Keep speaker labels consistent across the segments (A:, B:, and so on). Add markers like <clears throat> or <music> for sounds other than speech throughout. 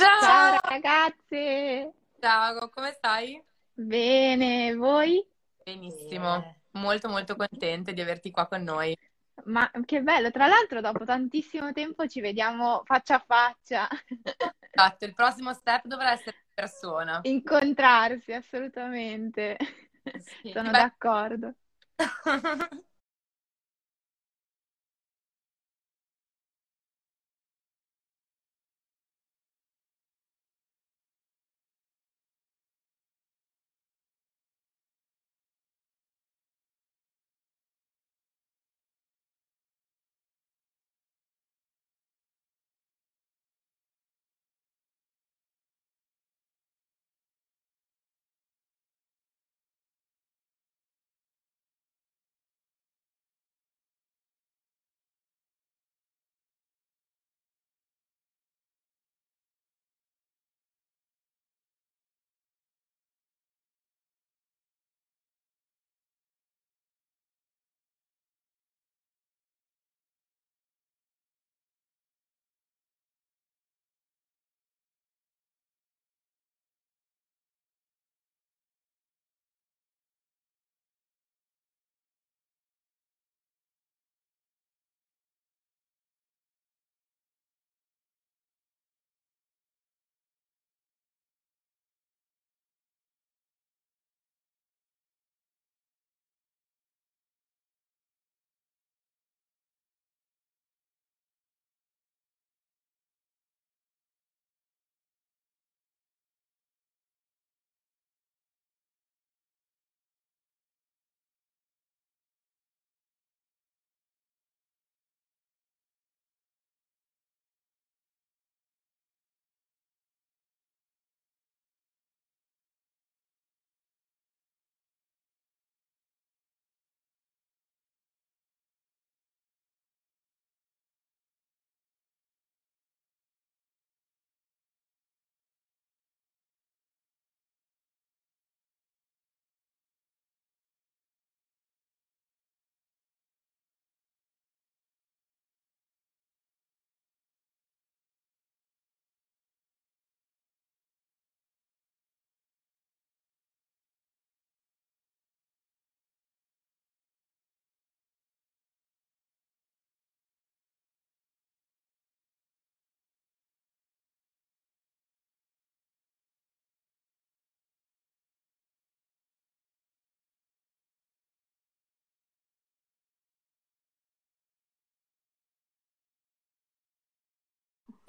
A: Ciao!
B: Ciao ragazze!
A: Ciao, come stai?
B: Bene, voi?
A: Benissimo,
C: Bene.
A: molto molto contenta di averti qua con noi.
B: Ma che bello, tra l'altro dopo tantissimo tempo ci vediamo faccia a faccia,
A: Esatto, il prossimo step dovrà essere in persona.
B: incontrarsi assolutamente,
C: Sì.
B: sono
A: Beh.
B: d'accordo. <laughs>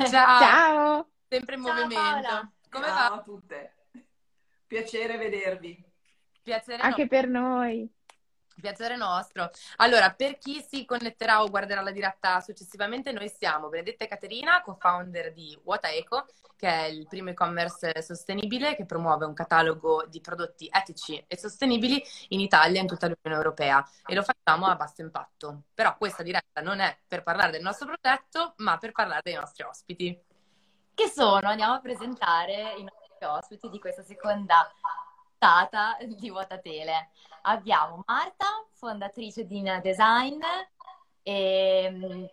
A: Ciao,
B: Ciao!
A: sempre in
C: Ciao,
A: movimento.
C: Paola.
A: Come
D: Ciao
A: va?
D: a tutte. Piacere vedervi.
A: Piacere,
B: Anche
A: no-
B: per noi.
A: Piacere nostro. Allora, per chi si connetterà o guarderà la diretta successivamente, noi siamo Benedetta e Caterina, co-founder di What Eco, che è il primo e-commerce sostenibile che promuove un catalogo di prodotti etici e sostenibili in Italia e in tutta l'Unione Europea e lo facciamo a basso impatto. Però questa diretta non è per parlare del nostro progetto, ma per parlare dei nostri ospiti.
C: Che sono? Andiamo a presentare i nostri ospiti di questa seconda puntata di Vuotatele. Abbiamo Marta, fondatrice di Nina Design, e mm,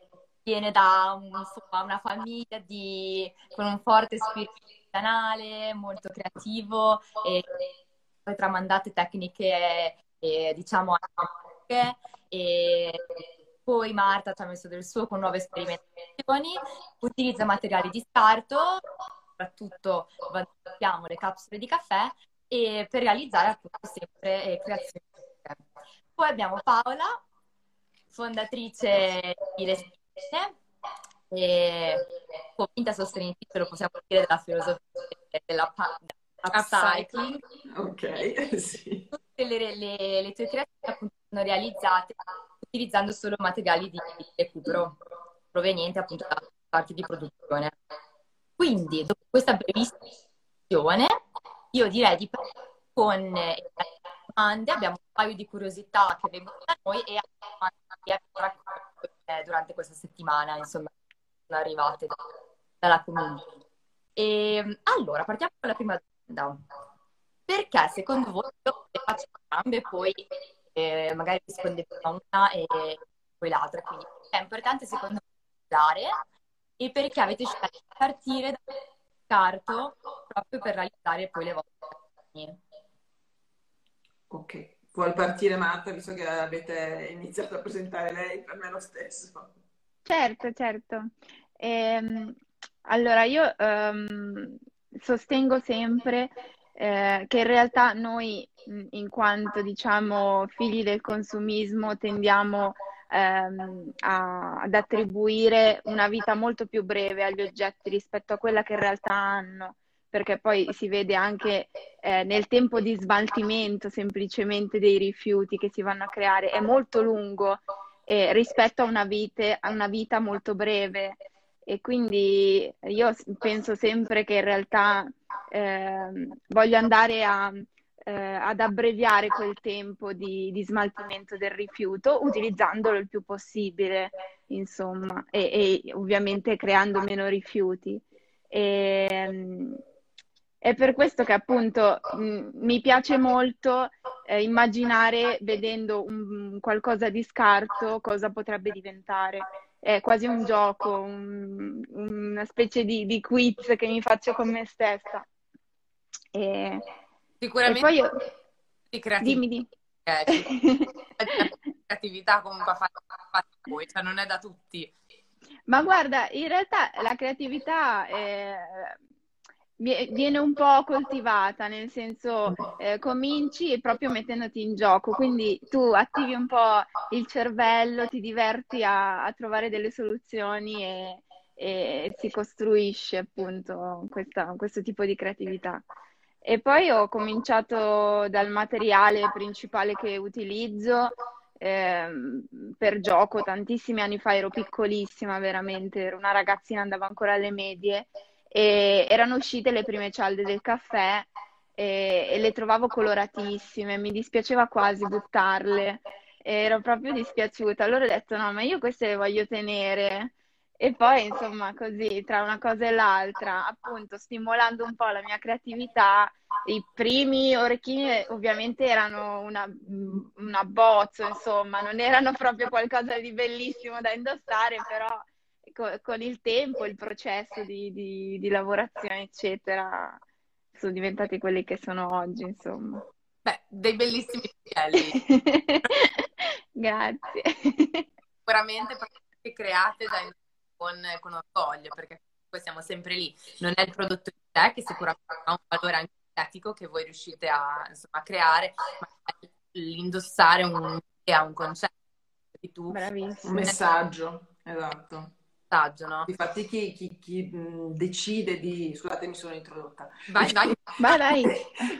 C: viene da insomma, una famiglia di- con un forte spirito artigianale, molto creativo e poi tramandate tecniche, eh, diciamo, anche e poi Marta ci ha messo del suo con nuove sperimentazioni, utilizza materiali di scarto, soprattutto valorizziamo le capsule di caffè e per realizzare appunto sempre eh, creazioni. Poi abbiamo Paola, fondatrice di Le Stelle e convinta sostenitrice, lo possiamo dire, della filosofia della upcycling.
D: Ok, <laughs> sì.
C: Tutte le, le- le tue creazioni appunto sono realizzate utilizzando solo materiali di recupero provenienti appunto da parti di produzione. Quindi, dopo questa brevissima io direi di con eh, le domande. Abbiamo un paio di curiosità che vengono da noi e altre domande che abbiamo raccolto eh, durante questa settimana, insomma, sono arrivate da- dalla community. E, allora, partiamo con la prima domanda. Perché secondo voi, le faccio entrambe, poi eh, magari risponde prima una e poi l'altra, quindi è importante secondo voi dare e perché avete scelto di partire da scarto proprio per realizzare poi le vostre azioni.
D: Ok, vuoi partire Marta, visto che avete iniziato a presentare lei, per me lo stesso.
B: Certo, certo. Ehm, allora, io ehm, sostengo sempre eh, che in realtà noi, in quanto diciamo figli del consumismo, tendiamo ehm, a, ad attribuire una vita molto più breve agli oggetti rispetto a quella che in realtà hanno, perché poi si vede anche eh, nel tempo di smaltimento semplicemente dei rifiuti che si vanno a creare, è molto lungo eh, rispetto a una, vite, a una vita molto breve. E quindi io penso sempre che in realtà eh, voglio andare a, eh, ad abbreviare quel tempo di, di, smaltimento del rifiuto utilizzandolo il più possibile, insomma, e, e ovviamente creando meno rifiuti. E, è per questo che appunto mh, mi piace molto eh, immaginare, vedendo un, qualcosa di scarto, cosa potrebbe diventare è quasi un gioco, un, una specie di, di, quiz che mi faccio con me stessa. E,
A: Sicuramente
B: io...
A: di creatività.
B: Dimmi, dimmi.
A: Eh, creatività comunque a fare voi, cioè non è da tutti.
B: Ma guarda, in realtà la creatività è viene un po' coltivata, nel senso eh, cominci proprio mettendoti in gioco, quindi tu attivi un po' il cervello, ti diverti a, a trovare delle soluzioni e, e, si costruisce appunto questa, questo tipo di creatività. E poi ho cominciato dal materiale principale che utilizzo. Eh, per gioco tantissimi anni fa ero piccolissima veramente, ero una ragazzina, andavo ancora alle medie e erano uscite le prime cialde del caffè e, e le trovavo coloratissime, mi dispiaceva quasi buttarle, ero proprio dispiaciuta. Allora ho detto no, ma io queste le voglio tenere. E poi, insomma, così, tra una cosa e l'altra, appunto, stimolando un po' la mia creatività, i primi orecchini ovviamente erano una, un abbozzo, insomma, non erano proprio qualcosa di bellissimo da indossare, però con il tempo, il processo di, di, di lavorazione, eccetera, sono diventati quelli che sono oggi, insomma.
A: Beh, dei bellissimi gioielli. <laughs>
B: Grazie.
A: Sicuramente create da, con, con, orgoglio, perché poi siamo sempre lì. Non è il prodotto di te che sicuramente ha un valore anche estetico che voi riuscite a, insomma, a creare, ma l'indossare un, un concetto.
D: Tu, un messaggio, esatto
A: vantaggio, no?
D: Infatti chi, chi, chi decide di... Scusate, mi sono introdotta.
A: Vai, vai. <laughs>
B: vai, vai.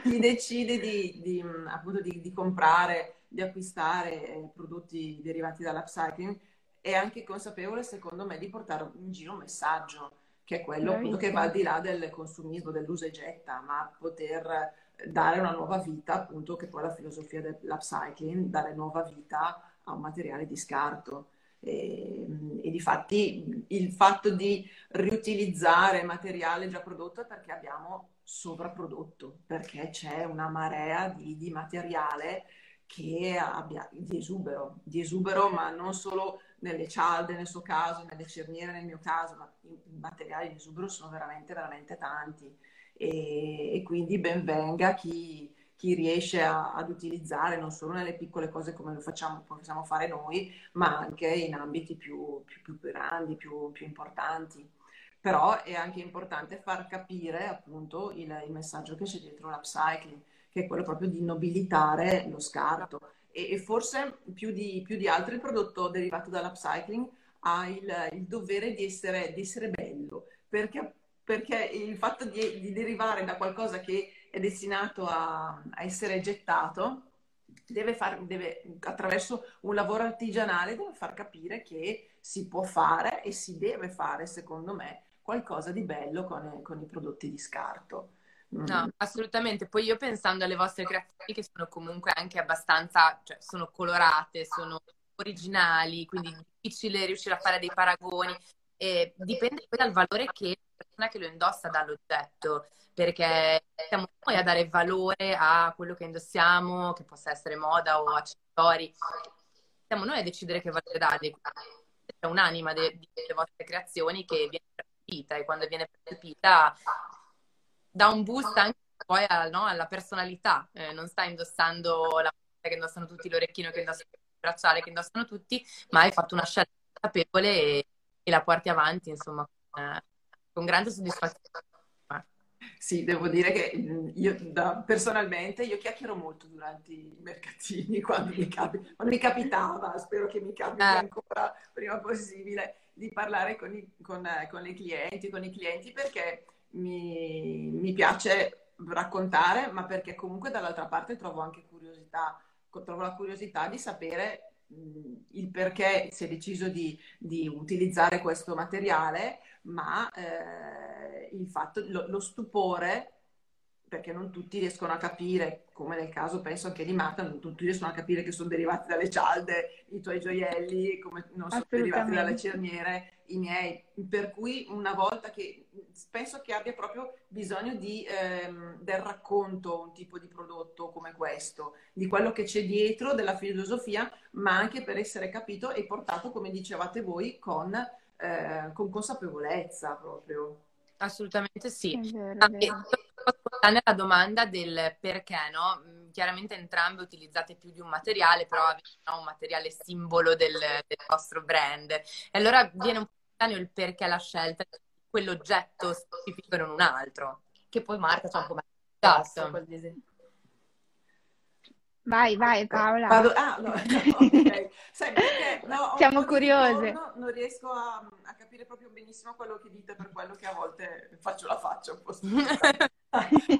D: chi decide di, di appunto di, di, comprare, di acquistare eh, prodotti derivati dall'upcycling è anche consapevole, secondo me, di portare in giro un messaggio, che è quello appunto che va al di là del consumismo, dell'usa e getta, ma poter dare una nuova vita, appunto, che poi la filosofia dell'upcycling, dare nuova vita a un materiale di scarto. E, e di fatti il fatto di riutilizzare materiale già prodotto è perché abbiamo sovrapprodotto, perché c'è una marea di, di materiale che abbia di esubero, di esubero, ma non solo nelle cialde nel suo caso, nelle cerniere nel mio caso, ma i materiali di esubero sono veramente, veramente tanti. E, e quindi ben venga chi, chi riesce a, ad utilizzare non solo nelle piccole cose come lo facciamo, possiamo fare noi, ma anche in ambiti più, più, più grandi, più, più, importanti. Però è anche importante far capire appunto il, il messaggio che c'è dietro l'upcycling, che è quello proprio di nobilitare lo scarto. E, e forse più di, più di, altri il prodotto derivato dall'upcycling ha il, il dovere di essere, di essere bello, perché, perché il fatto di, di derivare da qualcosa che è destinato a, a essere gettato, deve, far, deve, attraverso un lavoro artigianale, deve far capire che si può fare e si deve fare, secondo me, qualcosa di bello con, con i prodotti di scarto.
A: No, assolutamente. Poi io pensando alle vostre creazioni che sono comunque anche abbastanza, cioè sono colorate, sono originali, quindi è difficile riuscire a fare dei paragoni. E dipende poi dal valore che la persona che lo indossa dà all'oggetto perché siamo noi a dare valore a quello che indossiamo, che possa essere moda o accessori. Siamo noi a decidere che valore dargli. C'è un'anima de- delle vostre creazioni che viene percepita e quando viene percepita dà un boost anche poi alla, no, alla personalità, eh, non stai indossando la che indossano tutti, l'orecchino che indossano il bracciale che indossano tutti, ma hai fatto una scelta consapevole e, e la porti avanti, insomma, con, eh, con grande soddisfazione.
D: Sì, devo dire che mm, io da, personalmente io chiacchiero molto durante i mercatini <laughs> quando mi, capi, quando mi capitava, spero che mi capiti eh. ancora prima possibile, di parlare con, i, con, con le clienti, con i clienti perché mi, mi piace raccontare, ma perché comunque dall'altra parte trovo anche curiosità, trovo la curiosità di sapere il perché si è deciso di, di utilizzare questo materiale ma eh, fatto, lo, lo, stupore, perché non tutti riescono a capire, come nel caso penso anche di Marta, non tutti riescono a capire che sono derivati dalle cialde, i tuoi gioielli, come non sono derivati dalle cerniere, i miei. Per cui una volta che penso che abbia proprio bisogno di, ehm, del racconto un tipo di prodotto come questo, di quello che c'è dietro, della filosofia, ma anche per essere capito e portato, come dicevate voi, con eh, con consapevolezza proprio.
A: Assolutamente sì. È vero, è vero. La domanda del perché, no? Mm, chiaramente entrambe utilizzate più di un materiale, però avete no, un materiale simbolo del, del, vostro brand. E allora viene un po' spontaneo il perché la scelta di quell'oggetto specifico e non un altro.
C: Che poi Marta c'ha un po'
A: esatto.
B: Vai, vai Paola.
D: Vado... Ah, no, <laughs> okay. Sai, perché, no,
B: Siamo curiose.
D: No, non riesco a, a, capire proprio benissimo quello che dite per quello che a volte faccio la faccia un po' <laughs>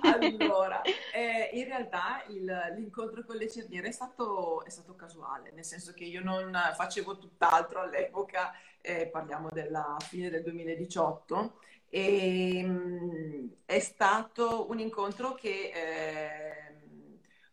D: Allora, eh, in realtà il, l'incontro con le cerniere è stato, è stato, casuale, nel senso che io non facevo tutt'altro all'epoca, eh, parliamo della fine del 2018, e mh, mm, è stato un incontro che... Eh,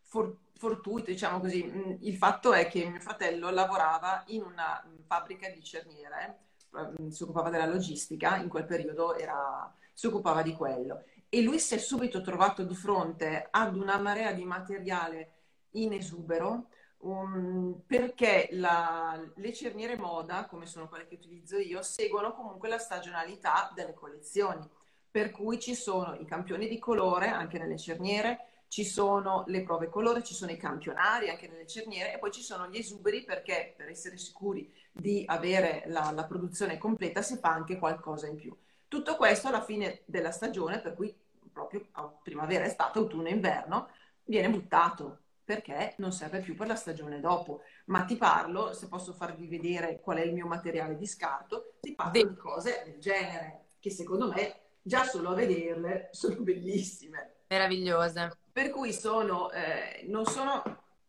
D: for- fortuito, diciamo così. Mm, il fatto è che mio fratello lavorava in una fabbrica di cerniere, mm, si occupava della logistica, in quel periodo era, si occupava di quello. E lui si è subito trovato di fronte ad una marea di materiale in esubero, um, perché la, le cerniere moda, come sono quelle che utilizzo io, seguono comunque la stagionalità delle collezioni. Per cui ci sono i campioni di colore anche nelle cerniere, ci sono le prove colore, ci sono i campionari anche nelle cerniere e poi ci sono gli esuberi perché per essere sicuri di avere la, la produzione completa si fa anche qualcosa in più. Tutto questo alla fine della stagione, per cui proprio primavera, estate, autunno e inverno, viene buttato perché non serve più per la stagione dopo. Ma ti parlo, se posso farvi vedere qual è il mio materiale di scarto, ti parlo di cose del genere, che secondo me già solo a vederle sono bellissime.
A: Meravigliose.
D: Per cui sono, eh, non sono,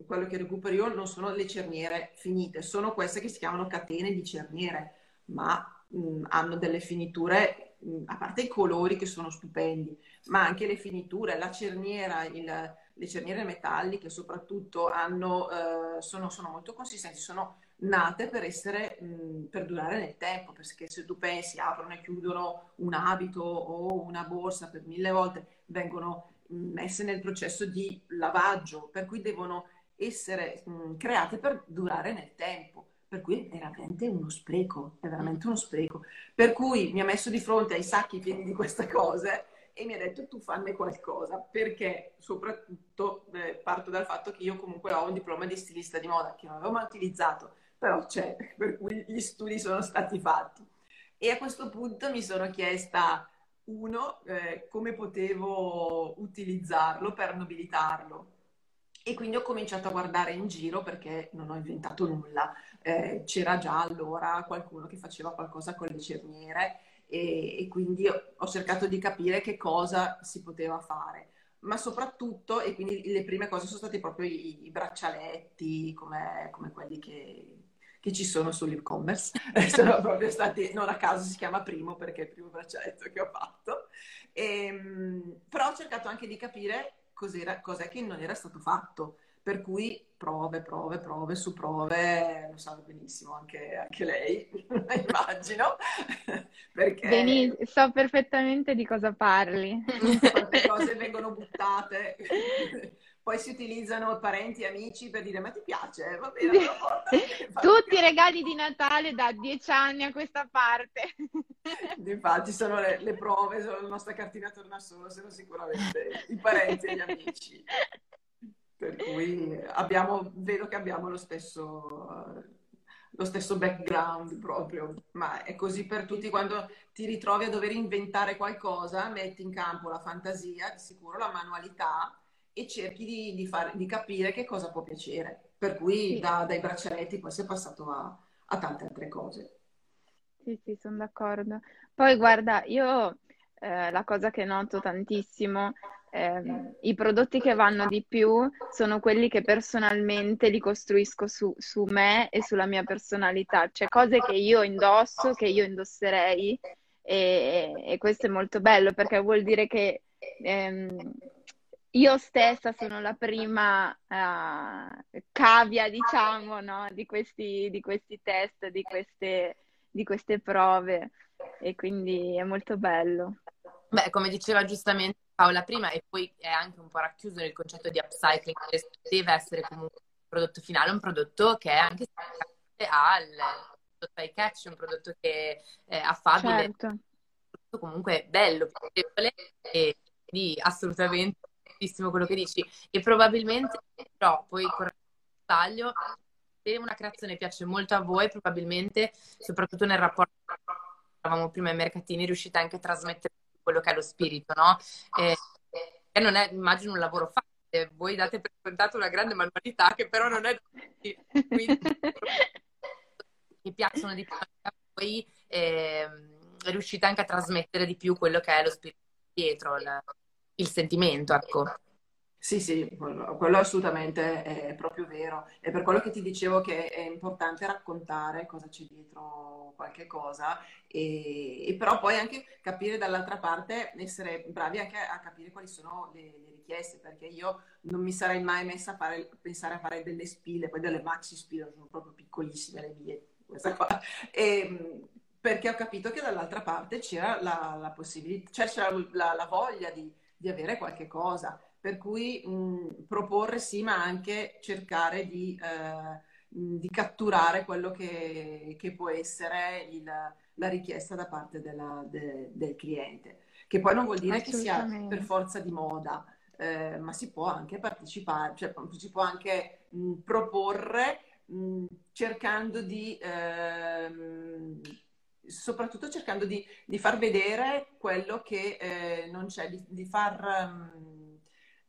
D: quello che recupero io non sono le cerniere finite, sono queste che si chiamano catene di cerniere, ma mh, hanno delle finiture, mh, a parte i colori che sono stupendi, ma anche le finiture, la cerniera, il, le cerniere metalliche soprattutto hanno, eh, sono, sono, molto consistenti, sono nate per essere, mh, per durare nel tempo, perché se tu pensi aprono e chiudono un abito o una borsa per mille volte, vengono messe nel processo di lavaggio, per cui devono essere mh, create per durare nel tempo. Per cui è veramente uno spreco, è veramente uno spreco. Per cui mi ha messo di fronte ai sacchi pieni di queste cose e mi ha detto tu fanne qualcosa, perché soprattutto eh, parto dal fatto che io comunque ho un diploma di stilista di moda che non avevo mai utilizzato, però c'è, <laughs> per cui gli studi sono stati fatti. E a questo punto mi sono chiesta uno, eh, come potevo utilizzarlo per nobilitarlo. E quindi ho cominciato a guardare in giro perché non ho inventato nulla. Eh, c'era già allora qualcuno che faceva qualcosa con le cerniere e, e quindi ho, cercato di capire che cosa si poteva fare. Ma soprattutto, e quindi le prime cose sono state proprio i, i braccialetti, come, come quelli che, che ci sono sull'e-commerce. <laughs> sono proprio stati, non a caso si chiama primo perché è il primo braccialetto che ho fatto. E, ehm, però ho cercato anche di capire cos'era, cos'è che non era stato fatto. Per cui prove, prove, prove su prove, lo sa benissimo anche, anche lei, <laughs> immagino. <laughs>
B: Perché Benissimo, so perfettamente di cosa parli.
D: Quante cose vengono buttate poi si utilizzano parenti e amici per dire ma ti piace? Va bene,
B: Tutti i regali di Natale da dieci anni a questa parte. <laughs>
D: Infatti sono le, le prove, sono la nostra cartina tornasole, sono sicuramente i parenti e gli amici. Per cui abbiamo, vedo che abbiamo lo stesso, lo stesso background proprio, ma è così per tutti. Quando ti ritrovi a dover inventare qualcosa, metti in campo la fantasia, di sicuro la manualità e cerchi di, di, far, di capire che cosa può piacere. Per cui sì. da, dai braccialetti poi si è passato a, a tante altre cose.
B: Sì, sì, sono d'accordo. Poi guarda, io eh, la cosa che noto tantissimo, eh, i prodotti che vanno di più sono quelli che personalmente li costruisco su, su me e sulla mia personalità, cioè cose che io indosso, che io indosserei e, e questo è molto bello perché vuol dire che ehm, io stessa sono la prima uh, cavia, diciamo, no? di, questi, di questi test, di queste, di queste prove e quindi è molto bello.
A: Beh, come diceva giustamente Paola prima, e poi è anche un po' racchiuso nel concetto di upcycling, deve essere comunque un prodotto finale, un prodotto che è anche al prodotto eye catch, un prodotto che è affabile, certo. un prodotto comunque bello, piacevole e quindi assolutamente giustissimo quello che dici e probabilmente però poi sbaglio se una creazione piace molto a voi probabilmente soprattutto nel rapporto che eravamo prima ai mercatini riuscite anche a trasmettere quello che è lo spirito no? E, e non è immagino un lavoro facile voi date per scontato una grande manualità che però non è quindi che piacciono di più a voi eh, riuscite anche a trasmettere di più quello che è lo spirito dietro la, il sentimento, ecco.
D: Sì, sì, quello, quello, assolutamente è proprio vero. È per quello che ti dicevo che è importante raccontare cosa c'è dietro qualche cosa, e, e però poi anche capire dall'altra parte, essere bravi anche a capire quali sono le, le richieste, perché io non mi sarei mai messa a fare, pensare a fare delle spille, poi delle maxi spille, sono proprio piccolissime le mie, questa qua. E, perché ho capito che dall'altra parte c'era la, la possibilità, cioè c'era la, la voglia di di avere qualche cosa. Per cui mh, proporre sì, ma anche cercare di, eh, di catturare quello che, che può essere il, la richiesta da parte della, de, del cliente. Che poi non vuol dire che sia per forza di moda, eh, ma si può anche partecipare, cioè si può anche mh, proporre mh, cercando di... Eh, soprattutto cercando di, di, far vedere quello che eh, non c'è, di, di far um,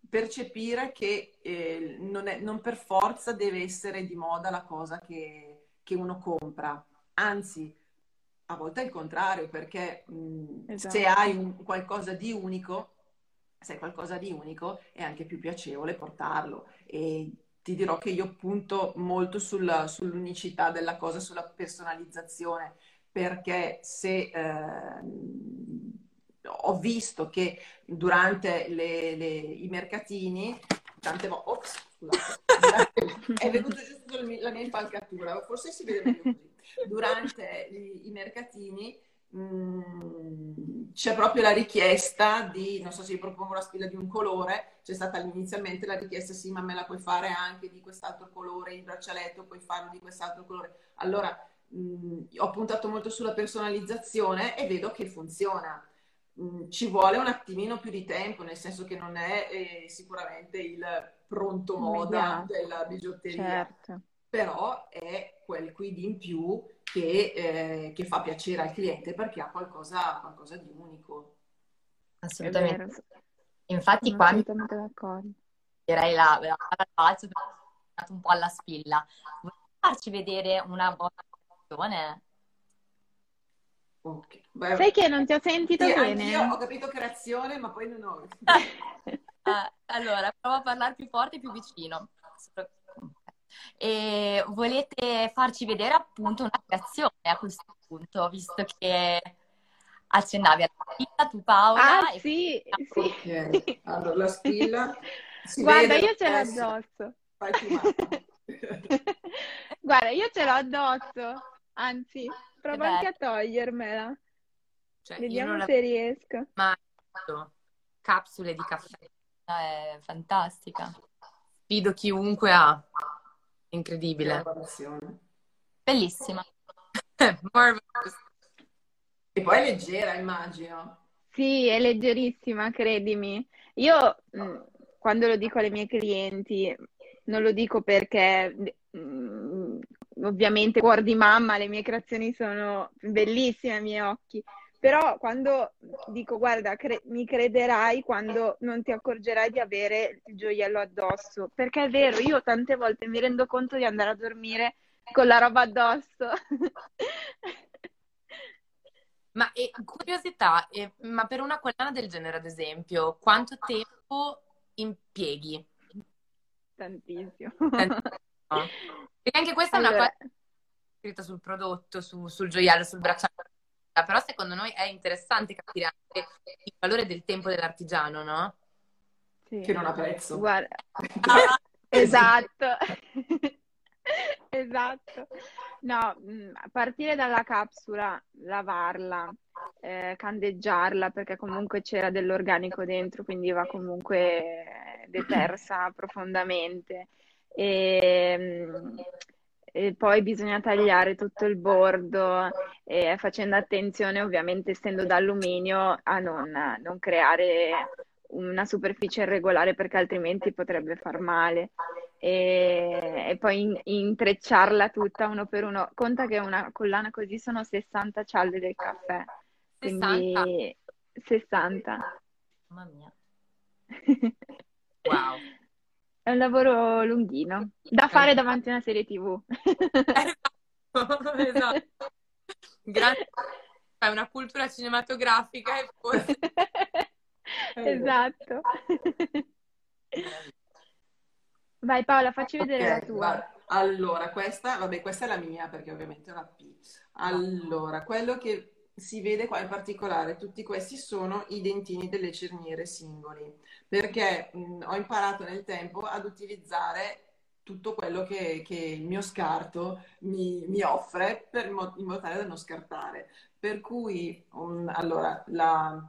D: percepire che eh, non, è, non, per forza deve essere di moda la cosa che, che uno compra, anzi a volte è il contrario perché mh, esatto. se hai un, qualcosa di unico, se hai qualcosa di unico è anche più piacevole portarlo. E ti dirò che io punto molto sul, sull'unicità della cosa, sulla personalizzazione perché se eh, ho visto che durante le, le, i mercatini, tante volte, ops, scusate, <laughs> è venuta giusto la mia impalcatura, forse si vede meglio così. Durante i, i mercatini mm, c'è proprio la richiesta di, non so se vi propongo la spilla di un colore, c'è stata inizialmente la richiesta, sì, ma me la puoi fare anche di quest'altro colore, il braccialetto puoi farlo di quest'altro colore. Allora, mh, ho puntato molto sulla personalizzazione e vedo che funziona. Mh, ci vuole un attimino più di tempo, nel senso che non è eh, sicuramente il pronto moda della bigiotteria, certo. però è quel quid in più che, eh, che, fa piacere al cliente perché ha qualcosa, qualcosa di unico.
C: Assolutamente. Infatti, qua direi la, la, la balzo un po' alla spilla. Vuoi farci vedere una volta creazione.
B: Okay. Beh, Sai che non ti ho sentito sì, bene?
D: Io ho capito creazione, ma poi non ho...
C: uh, <laughs> allora, provo a parlare più forte e più vicino. E volete farci vedere appunto una creazione a questo punto, visto che accennavi alla spilla, tu Paola.
B: Ah, sì, sì.
D: Ok, allora la spilla... <laughs> <laughs>
B: Guarda, io ce l'ho addosso. Guarda, io ce l'ho addosso. Anzi, provo anche a togliermela. Cioè, Vediamo se riesco.
A: Ma capsule di caffè.
C: È fantastica.
A: sfido chiunque a. Incredibile.
C: Bellissima. <laughs>
D: E poi è leggera, immagino.
B: Sì, è leggerissima, credimi. Io mh, quando lo dico alle mie clienti, non lo dico perché mh, ovviamente cuor di mamma, le mie creazioni sono bellissime ai miei occhi, però quando dico guarda, cre- mi crederai quando non ti accorgerai di avere il gioiello addosso, perché è vero, io tante volte mi rendo conto di andare a dormire con la roba addosso. <laughs>
A: Ma e, curiosità, e, ma per una collana del genere, ad esempio, quanto tempo impieghi?
B: Tantissimo.
A: Tantissimo. Perché anche questa allora... è una cosa scritta sul prodotto, su, sul gioiello, sul bracciale, però secondo noi è interessante capire anche il valore del tempo dell'artigiano, no?
B: Sì.
D: Che non ha prezzo.
B: Guarda. <laughs> esatto. <laughs> Esatto. No, mm, partire dalla capsula, lavarla, eh, candeggiarla, perché comunque c'era dell'organico dentro, quindi va comunque detersa profondamente. E, mm, e poi bisogna tagliare tutto il bordo, eh, facendo attenzione, ovviamente, essendo d'alluminio, a non, non creare una superficie irregolare perché altrimenti potrebbe far male e, e poi in, intrecciarla tutta uno per uno. Conta che una collana così sono 60 cialde del caffè. Quindi 60.
C: Mamma mia. <laughs>
A: Wow.
B: È un lavoro lunghino, da fare davanti a una serie TV. <laughs>
A: esatto, esatto. Grande, è una cultura cinematografica e forse... <laughs>
B: esatto. Vai Paola, facci vedere
D: Ok,
B: la tua.
D: guarda. Allora, questa, vabbè, questa è la mia perché ovviamente è una P. Allora, quello che si vede qua in particolare, tutti questi sono i dentini delle cerniere singoli, perché mh, ho imparato nel tempo ad utilizzare tutto quello che, che il mio scarto mi, mi offre per, in modo tale da non scartare. Per cui, um, allora, la,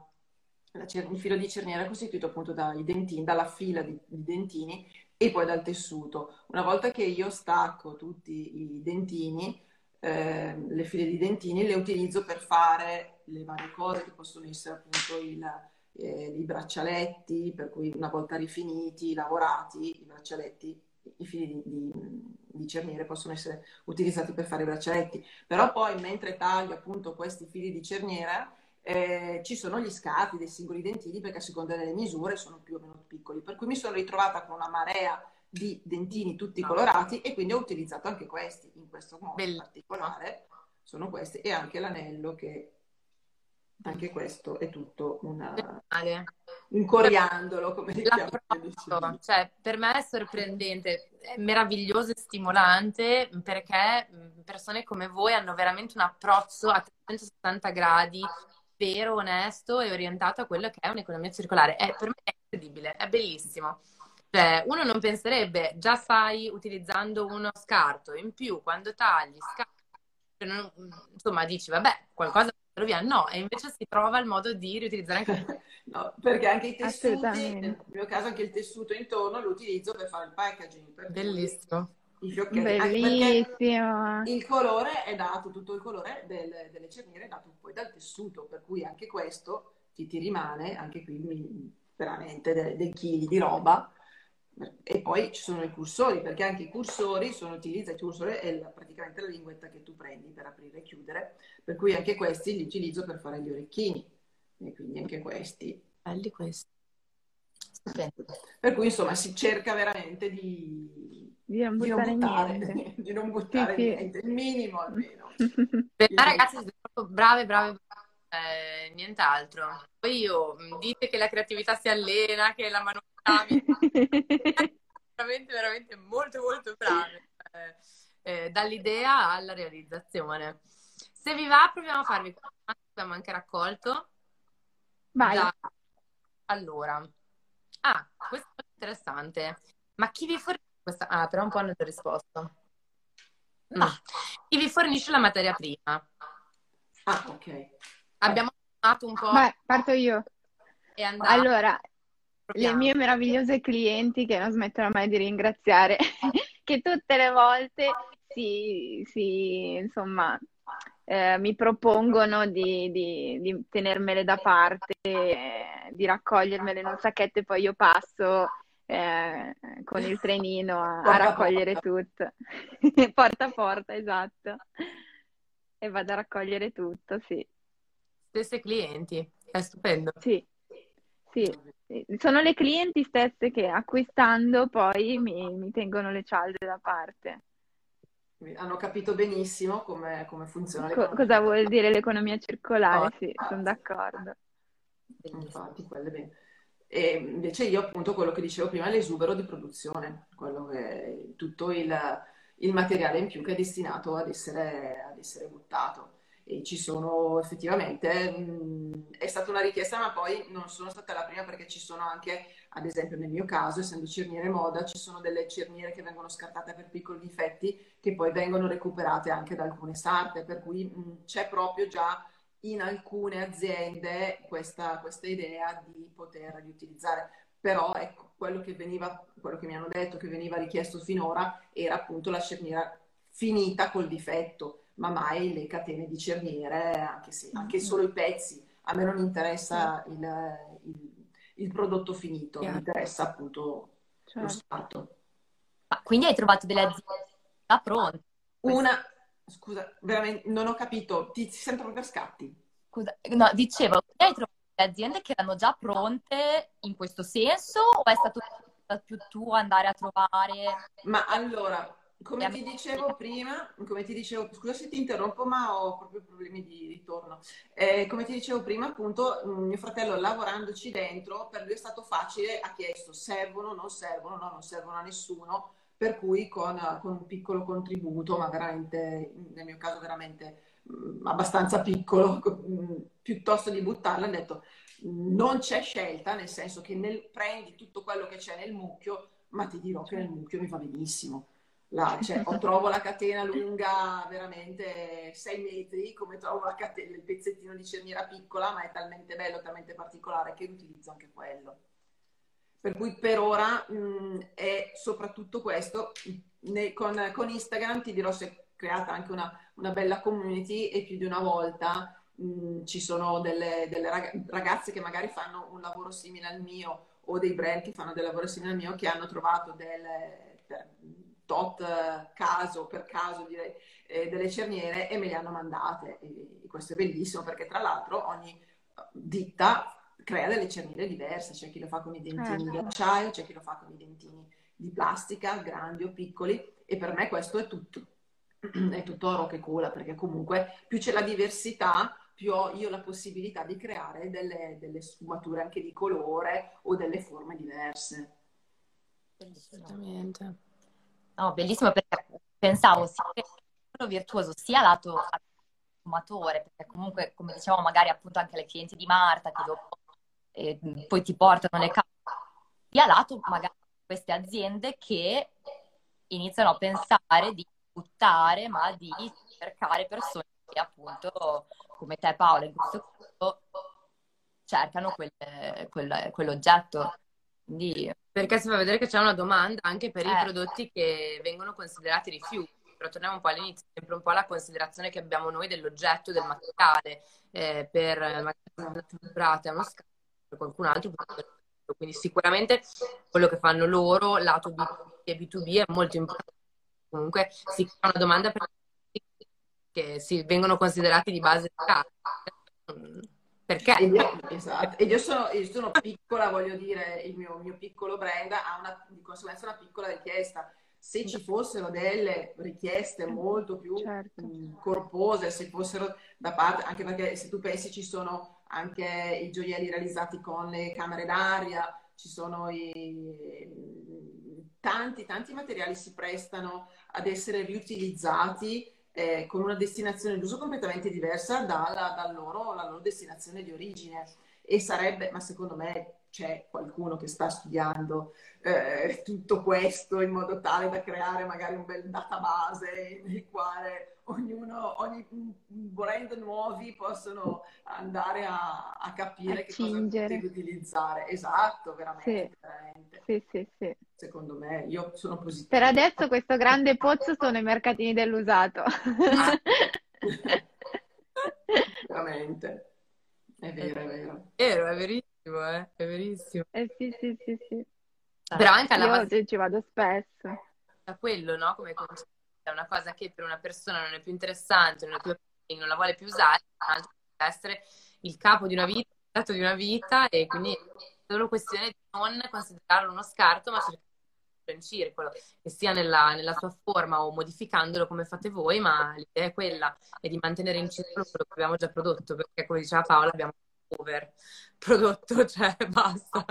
D: la cer- il filo di cerniera è costituito appunto dai dentini, dalla fila di, di dentini e poi dal tessuto. Una volta che io stacco tutti i dentini, eh, le file di dentini, le utilizzo per fare le varie cose che possono essere appunto il, eh, i braccialetti, per cui una volta rifiniti, lavorati, i braccialetti, i fili di, di, di cerniere possono essere utilizzati per fare i braccialetti. Però poi mentre taglio appunto questi fili di cerniera, eh, ci sono gli scatti dei singoli dentini perché a seconda delle misure sono più o meno piccoli. Per cui mi sono ritrovata con una marea di dentini tutti colorati e quindi ho utilizzato anche questi in questo modo
A: Bellissimo.
D: particolare. Sono questi e anche l'anello che anche questo è tutto una, un coriandolo, come li diciamo.
A: cioè, per me è sorprendente, è meraviglioso e stimolante perché persone come voi hanno veramente un approccio a 360 gradi vero, onesto e orientato a quello che è un'economia circolare. È, per me è incredibile, è bellissimo. Cioè, uno non penserebbe, già stai utilizzando uno scarto, in più quando tagli, scarti, cioè, non- insomma, dici, vabbè, qualcosa lo via. No, e invece si trova il modo di riutilizzare anche <laughs>
D: No, perché anche i tessuti, nel mio caso anche il tessuto intorno lo utilizzo per fare il packaging,
A: bellissimo.
B: Bellissimo.
D: il colore è dato, tutto il colore del- delle cerniere è dato poi dal tessuto, per cui anche questo ti, ti rimane, anche qui mi- veramente de- dei chili di roba. E poi ci sono i cursori, perché anche i cursori sono utilizzati, il cursore è la- praticamente la linguetta che tu prendi per aprire e chiudere, per cui anche questi li utilizzo per fare gli orecchini, e quindi anche questi.
A: Belli questi.
C: Stupendo.
D: Per cui insomma si cerca veramente di,
B: Di non
D: di non
B: buttare
D: buttare,
B: niente. <laughs>
D: di non buttare
B: Sì, sì.
D: niente, il minimo almeno. <laughs>
A: Me, ragazzi, siete proprio brave, brave, brave, eh, nient'altro. Poi io mh, dite che la creatività si allena, che la manualità <laughs> veramente, veramente molto, molto brave. Eh, eh, dall'idea alla realizzazione. Se vi va, proviamo a farvi qualche domanda che abbiamo anche raccolto.
B: Vai.
A: Da- Allora, ah, questo è interessante. Ma chi vi fornisce questa? Ah, però un po' hanno risposto. Mm. Chi vi fornisce la materia prima?
D: Ah, ok.
A: Abbiamo chiamato un po'
B: Vai, parto io.
A: e
B: le mie meravigliose clienti che non smetterò mai di ringraziare, <laughs> che tutte le volte si, si insomma, eh, mi propongono di, di, di, tenermele da parte, eh, di raccogliermele in un sacchetto e poi io passo eh, con il trenino a, a raccogliere tutto. <laughs> porta a porta, esatto. E vado a raccogliere tutto, sì.
A: Stesse clienti, è stupendo.
B: Sì, sì. Sono le clienti stesse che acquistando poi mi, mi tengono le cialde da parte.
D: Hanno capito benissimo come, come funziona.
B: Co- cosa vuol dire l'economia circolare? Oh, sì, sono d'accordo.
D: Infatti, quello bene. E invece io appunto quello che dicevo prima è l'esubero di produzione, quello che tutto il, il materiale in più che è destinato ad essere, ad essere buttato. E ci sono effettivamente, mh, è stata una richiesta, ma poi non sono stata la prima perché ci sono anche, ad esempio nel mio caso, essendo cerniere moda, ci sono delle cerniere che vengono scartate per piccoli difetti che poi vengono recuperate anche da alcune sarte, per cui mh, c'è proprio già in alcune aziende questa, questa idea di poter riutilizzare. Però ecco, quello che, veniva, quello che mi hanno detto che veniva richiesto finora era appunto la cerniera finita col difetto, ma mai le catene di cerniere, anche, se, anche mm-hmm. solo i pezzi. A me non interessa il, il, il prodotto finito, yeah. mi interessa appunto certo. lo scarto.
C: Ma quindi hai trovato delle aziende già pronte?
D: Una, Scusa, veramente non ho capito, ti, ti sento proprio scatti.
C: Scusa, no, dicevo, hai trovato le aziende che erano già pronte in questo senso o è stato più tu andare a trovare?
D: Ma allora, come ti dicevo prima, come ti dicevo, scusa se ti interrompo, ma ho proprio problemi di ritorno. Eh, come ti dicevo prima, appunto, mm, mio fratello lavorandoci dentro, per lui è stato facile, ha chiesto servono, non servono, no, non servono a nessuno per cui con, con, un piccolo contributo, ma veramente, nel mio caso veramente mh, mm, abbastanza piccolo, mh, mm, piuttosto di buttarla, ho detto non c'è scelta, nel senso che nel, prendi tutto quello che c'è nel mucchio, ma ti dirò che nel mucchio mi va benissimo. Là, cioè, trovo la catena lunga veramente 6 metri, come trovo la catena, il pezzettino di cerniera piccola, ma è talmente bello, talmente particolare che utilizzo anche quello. Per cui per ora mh, è soprattutto questo. Ne, con, con, Instagram ti dirò si è creata anche una, una bella community e più di una volta mh, ci sono delle, delle, ragazze che magari fanno un lavoro simile al mio o dei brand che fanno del lavoro simile al mio che hanno trovato delle, tot caso per caso direi eh, delle cerniere e me le hanno mandate e questo è bellissimo perché tra l'altro ogni ditta crea delle cerniere diverse, c'è chi lo fa con i dentini di certo. acciaio, c'è chi lo fa con i dentini di plastica, grandi o piccoli, e per me questo è tutto, <clears throat> è tutto oro che cola, perché comunque più c'è la diversità, più ho io la possibilità di creare delle, delle sfumature anche di colore o delle forme diverse.
C: Assolutamente. No, bellissimo perché pensavo sia virtuoso sia lato fumatore, perché comunque, come dicevamo, magari appunto anche le clienti di Marta che dopo e poi ti portano le case. Sia lato magari queste aziende che iniziano a pensare di buttare, ma di cercare persone che appunto, come te Paola, in questo caso, cercano quel, quel, quell'oggetto. Quindi...
A: Perché si fa vedere che c'è una domanda anche per eh. i prodotti che vengono considerati rifiuti. Però torniamo un po' all'inizio, sempre un po' alla considerazione che abbiamo noi dell'oggetto, del materiale, eh, per magari una uno scambio per qualcun altro. Quindi sicuramente quello che fanno loro, lato B2B e B2B, è molto importante. Comunque si crea una domanda per che si vengono considerati di base perché?
D: E io, esatto. e io, sono, io sono, piccola, voglio dire, il mio, mio piccolo brand ha una, di conseguenza una piccola richiesta. Se ci fossero delle richieste molto più certo. corpose, se fossero da parte, anche perché se tu pensi ci sono anche i gioielli realizzati con le camere d'aria, ci sono i... tanti, tanti materiali si prestano ad essere riutilizzati eh, con una destinazione d'uso completamente diversa dalla, dal loro, loro destinazione di origine. E sarebbe, ma secondo me c'è qualcuno che sta studiando eh, tutto questo in modo tale da creare magari un bel database nel quale ognuno, ogni brand nuovi possono andare a, a capire
B: Accingere.
D: che cosa utilizzare. Esatto, veramente.
B: Sì.
D: veramente.
B: Sì, sì, sì.
D: Secondo me, io sono positiva.
B: Per adesso questo grande pozzo sono i mercatini dell'usato. <laughs>
D: veramente. È vero, è vero.
A: È vero, è verissimo, eh? È verissimo.
B: Eh sì, sì, sì, sì.
A: Però anche alla
B: Io ci vado spesso.
A: da quello, no? Come concetto, è una cosa che per una persona non è più interessante, non più non la vuole più usare, un altro deve essere il capo di una vita, il dato di una vita e quindi è solo questione di non considerarlo uno scarto, ma cercare in circolo, che sia nella, nella sua forma o modificandolo come fate voi, ma l'idea è quella, è di mantenere in circolo quello che abbiamo già prodotto, perché come diceva Paola abbiamo over prodotto, <laughs> cioè basta.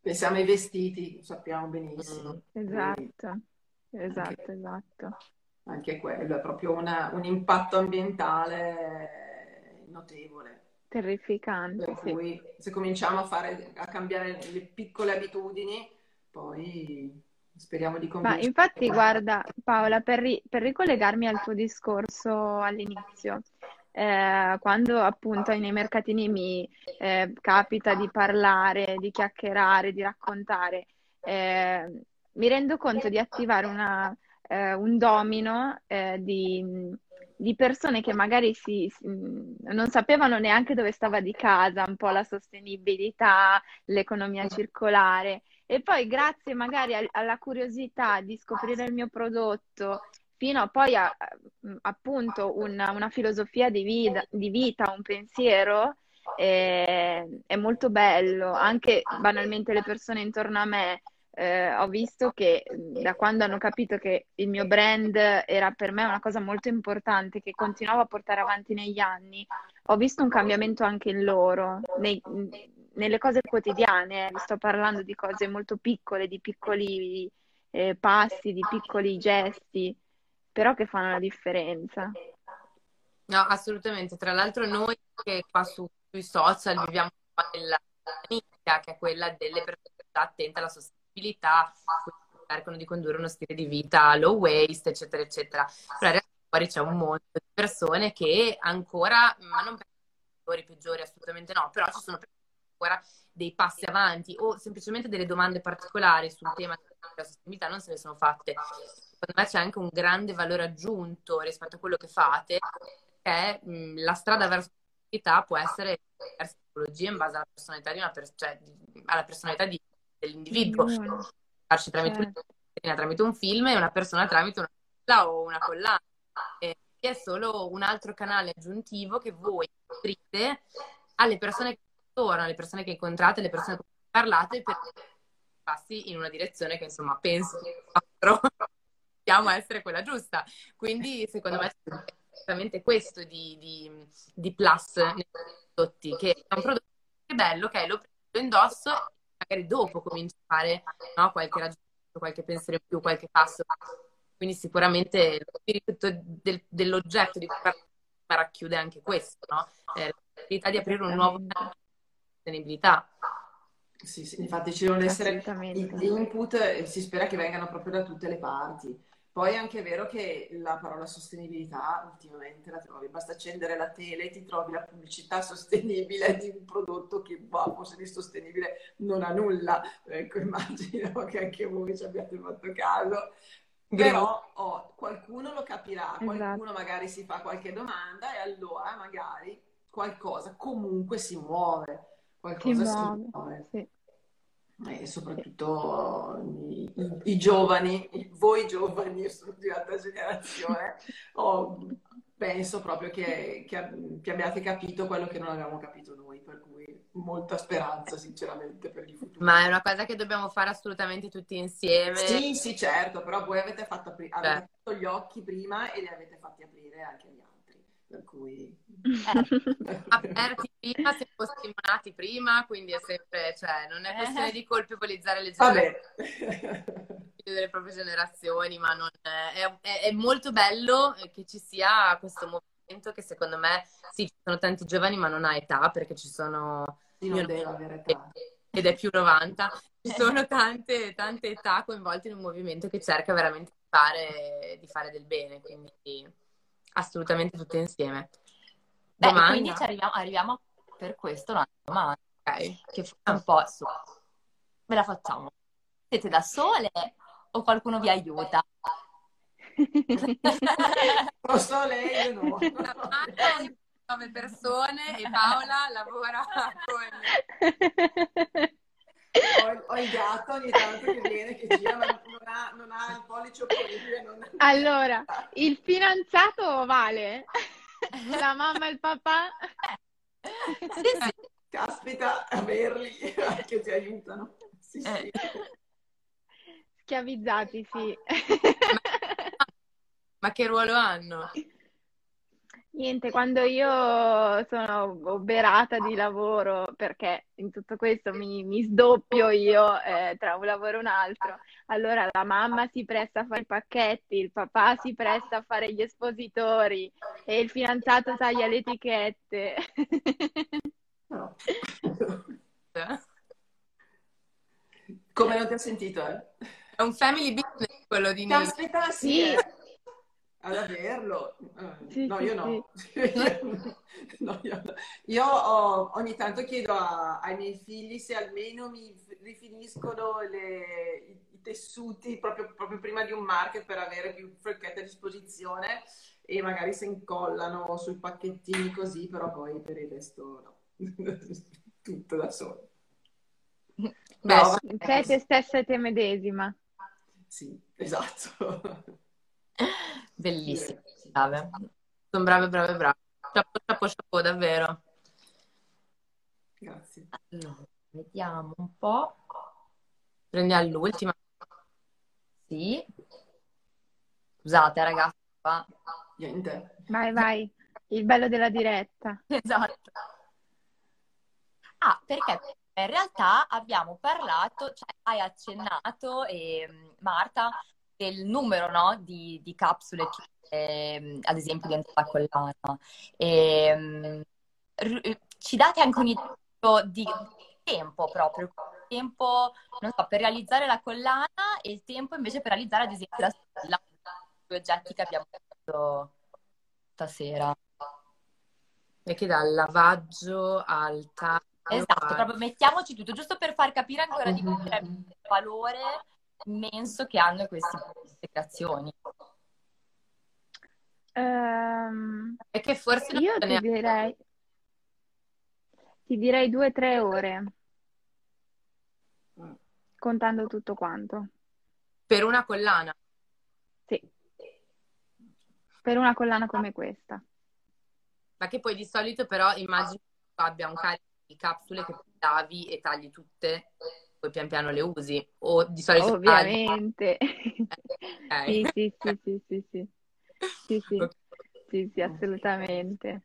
D: Pensiamo ai vestiti, lo sappiamo benissimo.
A: Mm.
B: Esatto, esatto, esatto.
D: Anche quello è proprio una- un impatto ambientale notevole.
B: Terrificante,
D: Per
B: sì.
D: cui se cominciamo a fare, a cambiare le piccole abitudini, poi speriamo di
B: Ma
D: convincere.
B: infatti, guarda, Paola, per, ri- per ricollegarmi al tuo discorso all'inizio, eh, quando appunto nei mercatini mi eh, capita di parlare, di chiacchierare, di raccontare, eh, mi rendo conto di attivare una, eh, un domino eh, di, di persone che magari si, si- non sapevano neanche dove stava di casa, un po' la sostenibilità, l'economia circolare. E poi grazie magari al- alla curiosità di scoprire il mio prodotto, fino a poi a, a- appunto una, una filosofia di vita, di vita, un pensiero, eh, è molto bello. Anche banalmente le persone intorno a me, eh, ho visto che mh, da quando hanno capito che il mio brand era per me una cosa molto importante, che continuavo a portare avanti negli anni, ho visto un cambiamento anche in loro, nei- nelle cose quotidiane, sto parlando di cose molto piccole, di piccoli eh, passi, di piccoli gesti, però che fanno la differenza.
A: No, assolutamente. Tra l'altro noi che qua su- sui social viviamo nella nicchia, che è quella delle persone attente alla sostenibilità, cercano di condurre uno stile di vita low waste, eccetera, eccetera. Però in realtà fuori c'è un mondo di persone che ancora, ma non per migliori, peggiori, assolutamente no, però ci sono ancora dei passi avanti o semplicemente delle domande particolari sul tema della sostenibilità non se ne sono fatte. Secondo me c'è anche un grande valore aggiunto rispetto a quello che fate, che la strada verso la può essere tipologie in base alla personalità di una per- cioè, alla personalità di- dell'individuo. Farci tramite un,
B: certo.
A: tramite un film e una persona tramite una collana o una collana. E è solo un altro canale aggiuntivo che voi offrite alle persone che intorno, alle persone che incontrate, alle persone con cui parlate per passi in una direzione che insomma penso che possiamo essere quella giusta. Quindi secondo me è esattamente questo di, di, di plus nei prodotti, che è un prodotto che è bello, che lo prendo, indosso e magari dopo comincio a fare no, qualche ragionamento, qualche pensiero in più, qualche passo. Quindi sicuramente lo spirito del- dell'oggetto di cui racchiude anche questo, no? Eh, la possibilità di aprire un nuovo canale di sostenibilità.
D: Sì, sì, infatti ci devono essere gli input e si spera che vengano proprio da tutte le parti. Poi è anche vero che la parola sostenibilità ultimamente la trovi, basta accendere la tele e ti trovi la pubblicità sostenibile di un prodotto che, boh, forse di sostenibile non ha nulla. Ecco, immagino che anche voi ci abbiate fatto caso. Però oh, qualcuno lo capirà, qualcuno
B: Esatto.
D: magari si fa qualche domanda e allora magari qualcosa comunque si muove,
B: Si
D: qualcosa si
B: muove,
D: muove.
B: sì.
D: E soprattutto i, i- giovani, voi giovani, io sono di un'altra generazione, <laughs> ho- penso proprio che, che- che abbiate capito quello che non avevamo capito noi, per cui molta speranza sinceramente per il futuro.
A: Ma è una cosa che dobbiamo fare assolutamente tutti insieme.
D: Sì, sì, certo, però voi avete fatto apri- avete aperto gli occhi prima e li avete fatti aprire anche agli altri, per cui... <laughs>
A: aperti prima, se fossimo nati prima, quindi è sempre, cioè, non è questione di colpevolizzare le generazioni delle proprie generazioni, ma non è, è- è molto bello che ci sia questo movimento che secondo me sì, ci sono tanti giovani, ma non ha età, perché ci sono
D: Sì, non deve avere età.
A: ed è più 90. Ci sono tante, tante età coinvolte in un movimento che cerca veramente di fare, di fare del bene, quindi assolutamente tutte insieme.
C: Beh, quindi arriviamo, arriviamo, per questo una domanda, okay, che fa un po' su. Ve la facciamo. Siete da sole o qualcuno vi aiuta? <laughs>
D: Posso lei o no?
A: Nove persone e Paola lavora con...
D: Ho, ho, il gatto ogni tanto che viene, che gira, ma non ha, non ha il pollice opponibile. Non...
B: Allora, il fidanzato vale? La mamma e il papà?
D: Sì, sì. Caspita, averli <laughs> che ti aiutano. Sì, sì.
B: Schiavizzati, sì.
A: Ma, ma che ruolo hanno? <laughs>
B: Niente, quando io sono oberata di lavoro, perché in tutto questo mi, mi sdoppio io eh, tra un lavoro e un altro, allora la mamma si presta a fare i pacchetti, il papà si presta a fare gli espositori e il fidanzato taglia le etichette.
D: No. <laughs> Come non ti ho sentito, eh?
A: È un family business quello di Nino.
D: Aspetta, sì. Eh ad averlo. Eh, sì, <laughs> no, io no. Sì. no io, io ho, ogni tanto chiedo a, ai miei figli se almeno mi rifiniscono le, i, tessuti proprio, proprio, prima di un market per avere più fricchette a disposizione e magari se incollano sui pacchettini così, però poi per il resto no. <laughs> Tutto da solo.
B: Beh, no, te stessa e te medesima.
D: Sì, esatto.
A: Bellissimo, brave. Sono brave, brave, brave. Chapeau, chapeau, chapeau, davvero.
D: Grazie.
C: Allora, vediamo un po'.
A: Prendiamo l'ultima.
C: Sì. Scusate, ragazzi. Qua.
D: Niente.
B: Vai, vai. Il bello della diretta. <laughs>
C: Esatto. Ah, perché in realtà abbiamo parlato, cioè hai accennato, eh, Marta, del numero no, di, di, capsule che, eh, ad esempio, dentro la collana. E, ehm, r- ci date anche un indizio di tempo proprio, tempo, non so, per realizzare la collana e il tempo invece per realizzare, ad esempio, la stella, due oggetti che abbiamo fatto stasera.
A: E che dal lavaggio al taglio.
C: Esatto, proprio mettiamoci tutto, giusto per far capire ancora di più il valore immenso che hanno queste integrazioni.
B: Um,
A: e che forse
B: io ti direi, ti direi due o tre ore, contando tutto quanto.
A: Per una collana?
B: Sì, per una collana come questa.
A: Ma che poi di solito però immagino che abbia un carico di capsule che lavi e tagli tutte poi pian piano le usi? O di solito
B: Ovviamente. Okay. sì, sì, sì, sì, sì, sì, sì, sì, sì, assolutamente.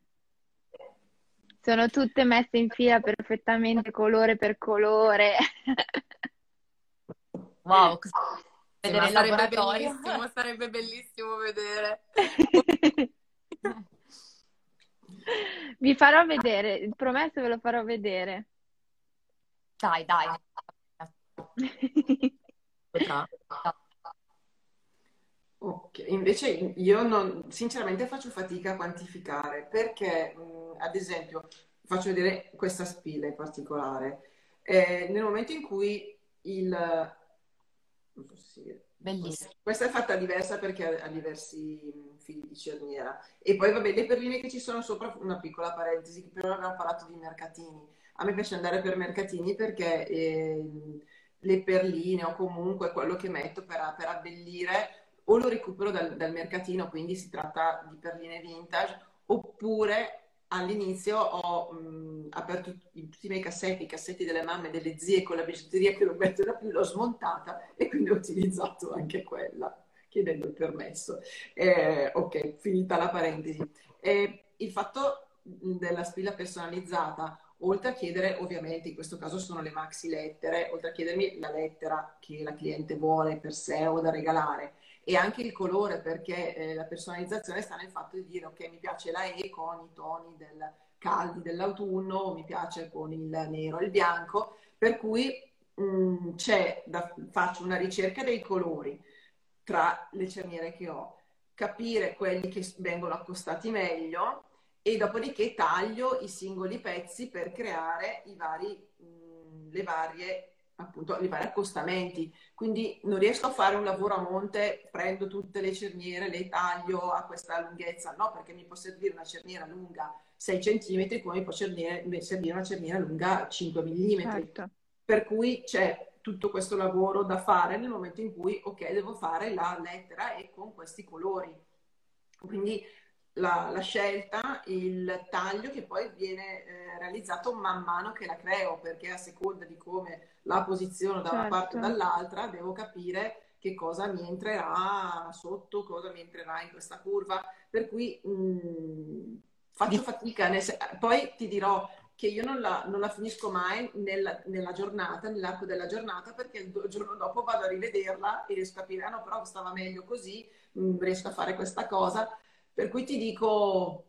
B: Sono tutte messe in fila perfettamente, colore per colore.
C: Wow, <laughs>
A: vedere sarebbe bellissimo, sarebbe bellissimo vedere. <laughs>
B: Vi farò vedere, promesso ve lo farò vedere.
C: Dai, dai.
D: Ok, invece io non, sinceramente faccio fatica a quantificare perché, mh, ad esempio, faccio vedere questa spilla in particolare. Eh, nel momento in cui il...
C: Bellissimo.
D: Questa è fatta diversa perché ha diversi fili di cerniera. E poi, vabbè, le perline che ci sono sopra, una piccola parentesi, però abbiamo parlato di mercatini. A me piace andare per mercatini perché... Eh, le perline o comunque quello che metto per, per abbellire o lo recupero dal, dal, mercatino, quindi si tratta di perline vintage, oppure all'inizio ho mh, aperto tutti i miei cassetti, i cassetti delle mamme, delle zie con la bigiotteria che non metto da più, l'ho smontata e quindi ho utilizzato anche quella, chiedendo il permesso. Eh, ok, finita la parentesi. Eh, il fatto della spilla personalizzata oltre a chiedere, ovviamente in questo caso sono le maxi lettere, oltre a chiedermi la lettera che la cliente vuole per sé o da regalare e anche il colore perché eh, la personalizzazione sta nel fatto di dire ok mi piace la E con i toni del caldi dell'autunno, mi piace con il nero e il bianco, Per cui mh, mm, da, faccio una ricerca dei colori tra le cerniere che ho, capire quelli che vengono accostati meglio e dopodiché taglio i singoli pezzi per creare i vari, mh, le varie appunto i vari accostamenti. Quindi non riesco a fare un lavoro a monte, prendo tutte le cerniere, le taglio a questa lunghezza, no, perché mi può servire una cerniera lunga 6 cm come mi può servire una cerniera lunga 5 mm. Certo. Per cui c'è tutto questo lavoro da fare nel momento in cui, ok, devo fare la lettera e con questi colori. Quindi la, la, scelta, il taglio che poi viene eh, realizzato man mano che la creo, perché a seconda di come la posiziono da certo. una parte o dall'altra, devo capire che cosa mi entrerà sotto, cosa mi entrerà in questa curva. Per cui mh, mm, faccio fatica. Se- poi ti dirò che io non la, non la finisco mai nella, nella, giornata, nell'arco della giornata, perché il giorno dopo vado a rivederla e riesco a capire, ah no, però stava meglio così, mh, mm, riesco a fare questa cosa per cui ti dico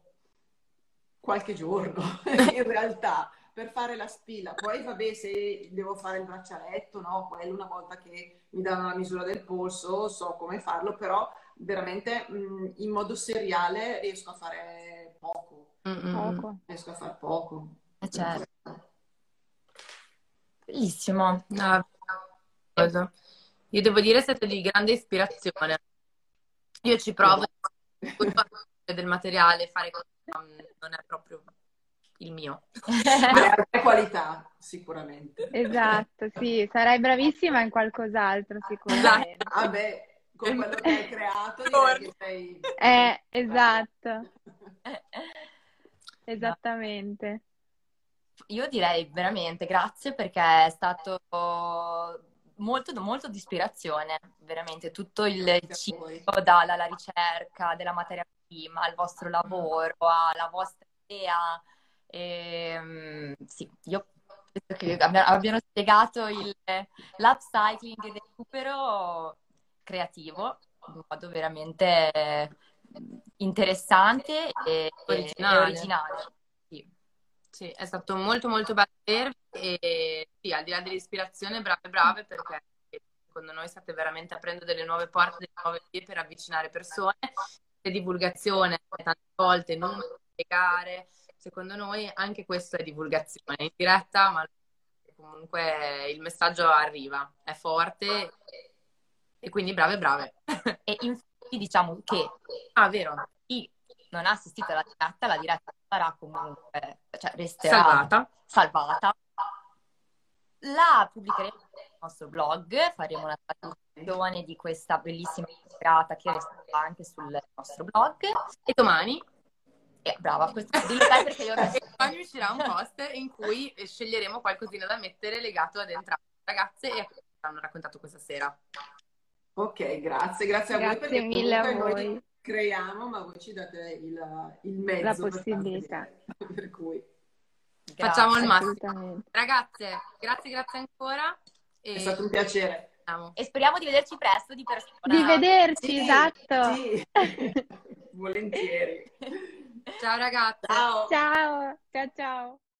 D: qualche giorno <laughs> in realtà per fare la spilla. Poi vabbè, se devo fare il braccialetto, no, quello una volta che mi danno la misura del polso, so come farlo, però veramente mh, in modo seriale riesco a fare poco. poco. Riesco a fare poco.
C: Eh, certo. Bellissimo.
A: No. Io devo dire siete di grande ispirazione. Io ci provo del materiale, fare cose non è proprio il mio. <laughs>
D: È qualità, sicuramente.
B: Esatto, sì, sarai bravissima in qualcos'altro, sicuramente.
D: Esatto. Vabbè, con quello che hai creato direi che sei...
B: Eh, esatto. <laughs> Esattamente.
C: Io direi veramente grazie perché è stato molto, molto di ispirazione, veramente tutto il ciclo dalla ricerca della materia prima, al vostro lavoro, alla vostra idea. E, ehm, sì, io penso che abbiano spiegato il, l'upcycling e il recupero creativo in modo veramente interessante e originale. E originale.
A: Sì. è stato molto molto bello vedervi e sì, al di là dell'ispirazione, brave brave perché secondo noi state veramente aprendo delle nuove porte, delle nuove vie per avvicinare persone divulgazione tante volte, non spiegare. Secondo noi anche questo è divulgazione in diretta, ma comunque il messaggio arriva, è forte e quindi brave brave.
C: E infatti diciamo che, ah vero, chi non ha assistito alla diretta, la diretta sarà comunque, cioè resterà salvata. salvata. La pubblicheremo sul nostro blog, faremo una traduzione di questa bellissima serata che resterà anche sul nostro blog.
A: E domani?
C: Eh, brava, questo dillo te perché io <laughs>
A: E domani uscirà un post in cui sceglieremo qualcosina da mettere legato ad entrambe le ragazze e a cosa hanno raccontato questa sera.
D: Ok, grazie, grazie a
B: grazie
D: voi perché
B: mille a voi.
D: Creiamo, ma voi ci date il, il mezzo.
B: La possibilità.
D: Per cui...
A: Grazie, Facciamo il massimo. Ragazze, grazie, grazie ancora.
D: E... È stato un piacere.
C: E speriamo di vederci presto di persona.
B: Di vederci, sì, esatto. Sì.
D: Volentieri.
A: Ciao ragazzi.
B: Ciao. Ciao, ciao ciao.